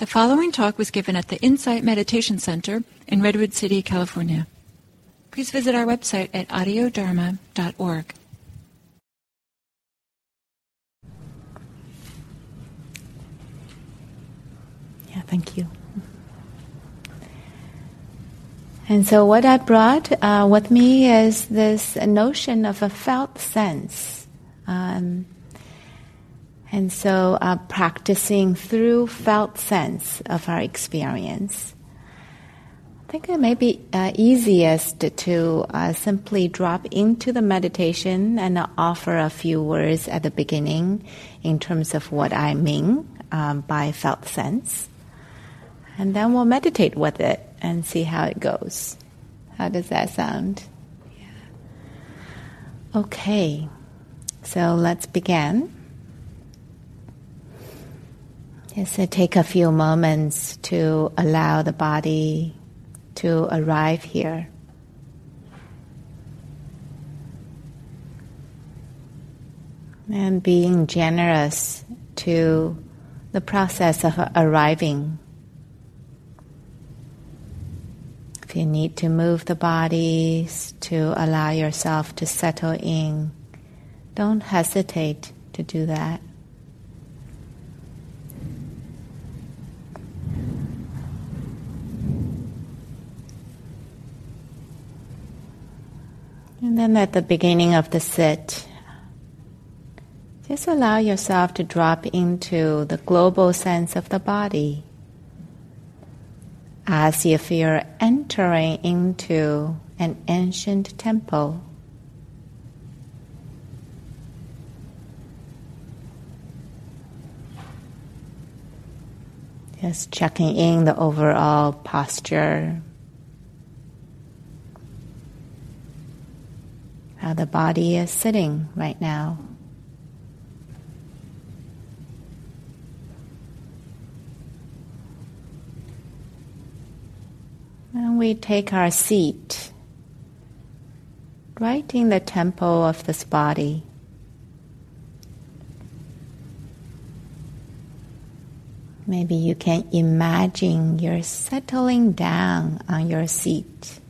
The following talk was given at the Insight Meditation Center in Redwood City, California. Please visit our website at audiodharma.org. Yeah, thank you. And so, what I brought uh, with me is this notion of a felt sense. Um, and so, uh, practicing through felt sense of our experience. I think it may be uh, easiest to uh, simply drop into the meditation and offer a few words at the beginning in terms of what I mean um, by felt sense. And then we'll meditate with it and see how it goes. How does that sound? Yeah. Okay, so let's begin. Just take a few moments to allow the body to arrive here. And being generous to the process of arriving. If you need to move the body to allow yourself to settle in, don't hesitate to do that. And then at the beginning of the sit, just allow yourself to drop into the global sense of the body as if you're entering into an ancient temple. Just checking in the overall posture, how the body is sitting right now. And we take our seat right in the temple of this body. Maybe you can imagine you're settling down on your seat.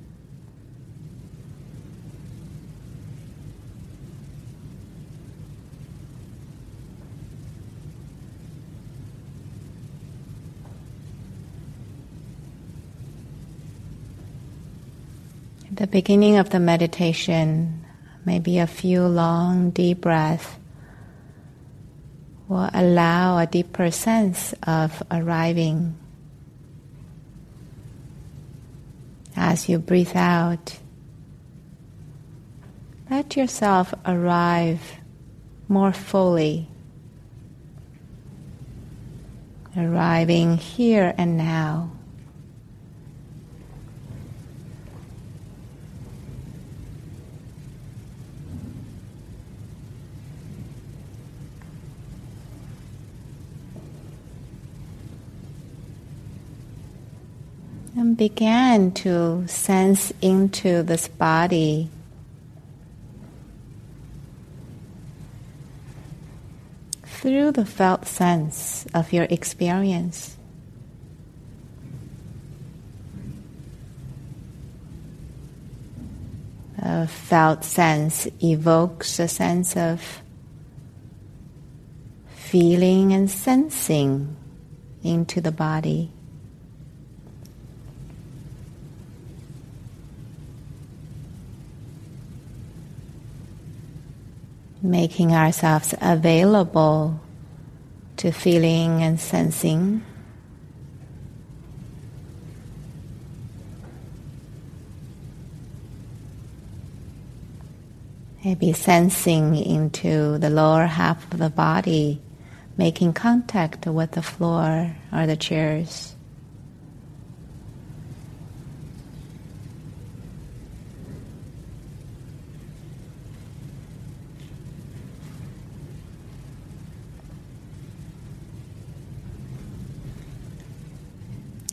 The beginning of the meditation, maybe a few long, deep breaths will allow a deeper sense of arriving. As you breathe out, let yourself arrive more fully, arriving here and now. and began to sense into this body. Through the felt sense of your experience. A felt sense evokes a sense of feeling and sensing into the body. Making ourselves available to feeling and sensing. Maybe sensing into the lower half of the body, making contact with the floor or the chairs.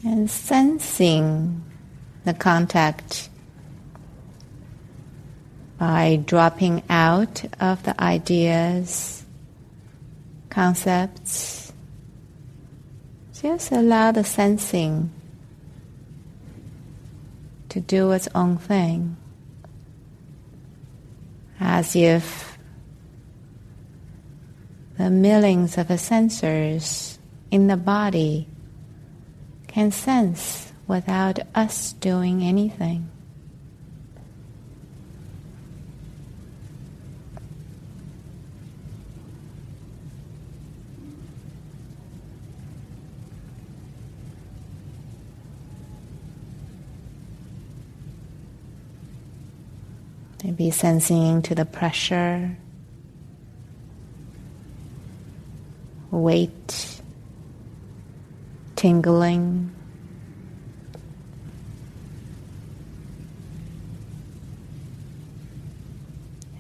And sensing the contact by dropping out of the ideas, concepts, Just allow the sensing to do its own thing, as if the millings of the sensors in the body can sense without us doing anything. Maybe sensing to the pressure, weight, tingling.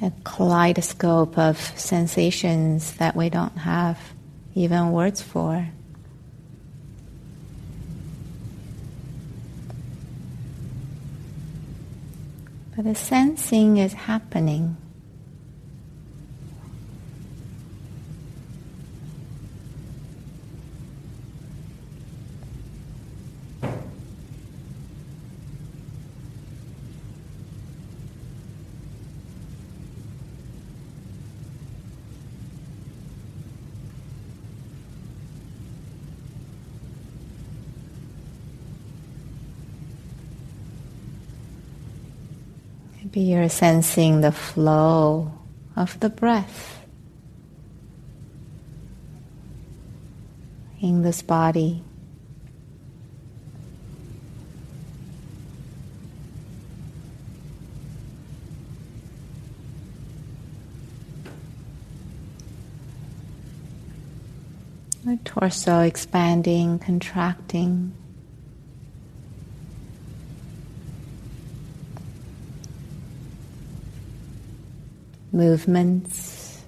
A kaleidoscope of sensations that we don't have even words for. But the sensing is happening. Maybe you're sensing the flow of the breath in this body. The torso expanding, contracting. Movements.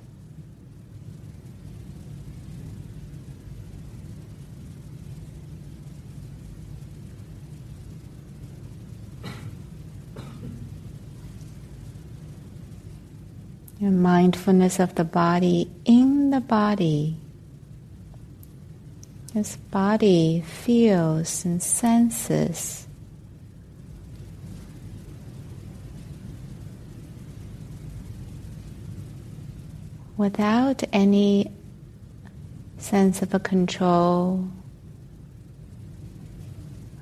Your mindfulness of the body in the body. This body feels and senses without any sense of a control,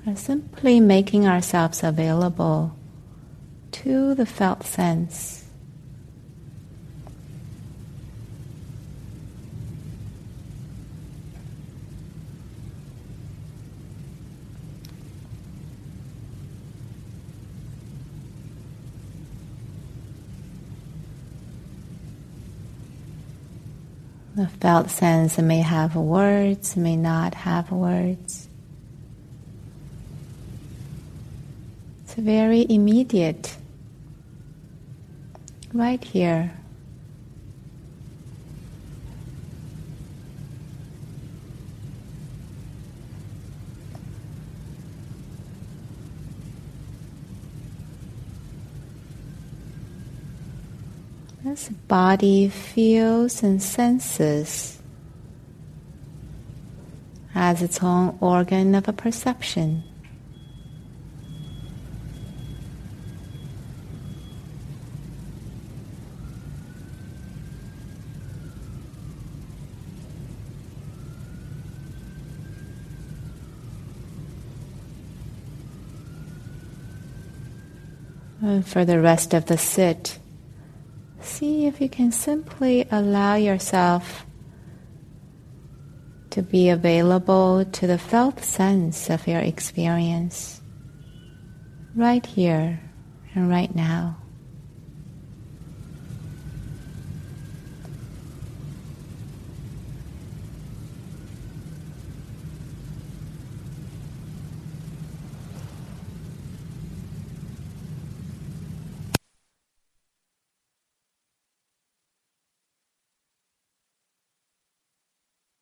or simply making ourselves available to the felt sense. The felt sense may have words, may not have words. It's very immediate, right here. This body feels and senses as its own organ of a perception. And for the rest of the sit, see if you can simply allow yourself to be available to the felt sense of your experience right here and right now.